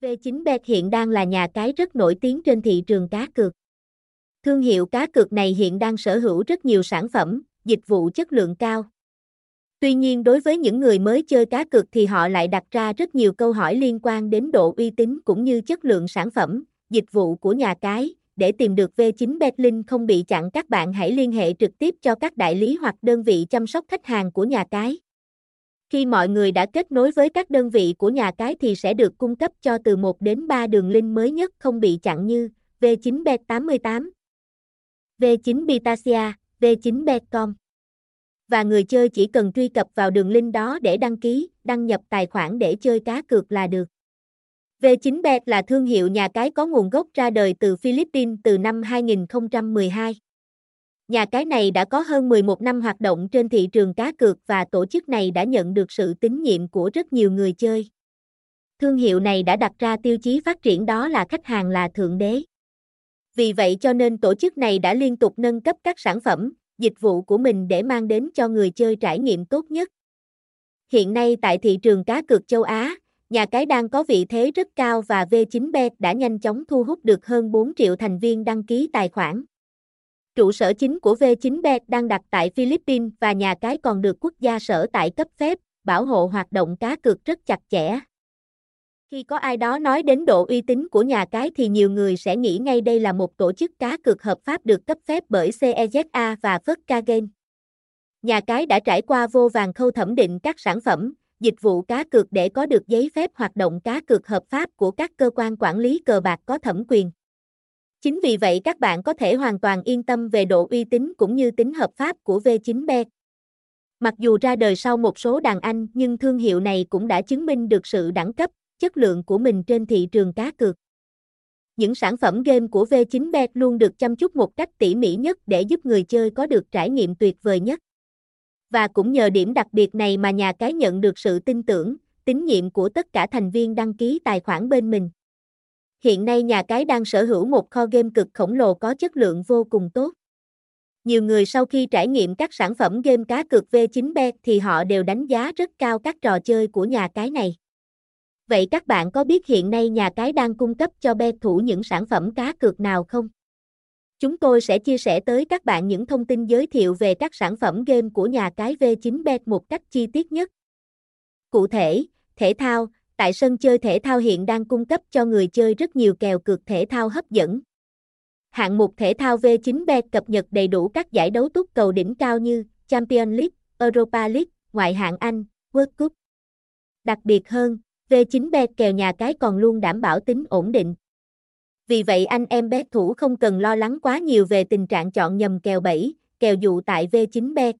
V9bet hiện đang là nhà cái rất nổi tiếng trên thị trường cá cược. Thương hiệu cá cược này hiện đang sở hữu rất nhiều sản phẩm, dịch vụ chất lượng cao. Tuy nhiên đối với những người mới chơi cá cược thì họ lại đặt ra rất nhiều câu hỏi liên quan đến độ uy tín cũng như chất lượng sản phẩm, dịch vụ của nhà cái. Để tìm được V9 Betlink không bị chặn các bạn hãy liên hệ trực tiếp cho các đại lý hoặc đơn vị chăm sóc khách hàng của nhà cái. Khi mọi người đã kết nối với các đơn vị của nhà cái thì sẽ được cung cấp cho từ 1 đến 3 đường link mới nhất không bị chặn như V9 Bet 88, V9 Bitasia, V9 Betcom. Và người chơi chỉ cần truy cập vào đường link đó để đăng ký, đăng nhập tài khoản để chơi cá cược là được. V9 Bet là thương hiệu nhà cái có nguồn gốc ra đời từ Philippines từ năm 2012. Nhà cái này đã có hơn 11 năm hoạt động trên thị trường cá cược và tổ chức này đã nhận được sự tín nhiệm của rất nhiều người chơi. Thương hiệu này đã đặt ra tiêu chí phát triển đó là khách hàng là thượng đế. Vì vậy cho nên tổ chức này đã liên tục nâng cấp các sản phẩm, dịch vụ của mình để mang đến cho người chơi trải nghiệm tốt nhất. Hiện nay tại thị trường cá cược châu Á, nhà cái đang có vị thế rất cao và V9bet đã nhanh chóng thu hút được hơn 4 triệu thành viên đăng ký tài khoản. Trụ sở chính của V9bet đang đặt tại Philippines và nhà cái còn được quốc gia sở tại cấp phép, bảo hộ hoạt động cá cược rất chặt chẽ. Khi có ai đó nói đến độ uy tín của nhà cái thì nhiều người sẽ nghĩ ngay đây là một tổ chức cá cược hợp pháp được cấp phép bởi CEZA và Fất Game. Nhà cái đã trải qua vô vàng khâu thẩm định các sản phẩm, dịch vụ cá cược để có được giấy phép hoạt động cá cược hợp pháp của các cơ quan quản lý cờ bạc có thẩm quyền. Chính vì vậy các bạn có thể hoàn toàn yên tâm về độ uy tín cũng như tính hợp pháp của V9B. Mặc dù ra đời sau một số đàn anh nhưng thương hiệu này cũng đã chứng minh được sự đẳng cấp, chất lượng của mình trên thị trường cá cược. Những sản phẩm game của V9bet luôn được chăm chút một cách tỉ mỉ nhất để giúp người chơi có được trải nghiệm tuyệt vời nhất. Và cũng nhờ điểm đặc biệt này mà nhà cái nhận được sự tin tưởng, tín nhiệm của tất cả thành viên đăng ký tài khoản bên mình. Hiện nay nhà cái đang sở hữu một kho game cực khổng lồ có chất lượng vô cùng tốt. Nhiều người sau khi trải nghiệm các sản phẩm game cá cược V9bet thì họ đều đánh giá rất cao các trò chơi của nhà cái này. Vậy các bạn có biết hiện nay nhà cái đang cung cấp cho bet thủ những sản phẩm cá cược nào không? Chúng tôi sẽ chia sẻ tới các bạn những thông tin giới thiệu về các sản phẩm game của nhà cái V9bet một cách chi tiết nhất. Cụ thể, thể thao, tại sân chơi thể thao hiện đang cung cấp cho người chơi rất nhiều kèo cược thể thao hấp dẫn. Hạng mục thể thao V9bet cập nhật đầy đủ các giải đấu túc cầu đỉnh cao như Champions League, Europa League, ngoại hạng Anh, World Cup. Đặc biệt hơn, V9bet kèo nhà cái còn luôn đảm bảo tính ổn định. Vì vậy anh em bet thủ không cần lo lắng quá nhiều về tình trạng chọn nhầm kèo bẫy, kèo dụ tại V9bet.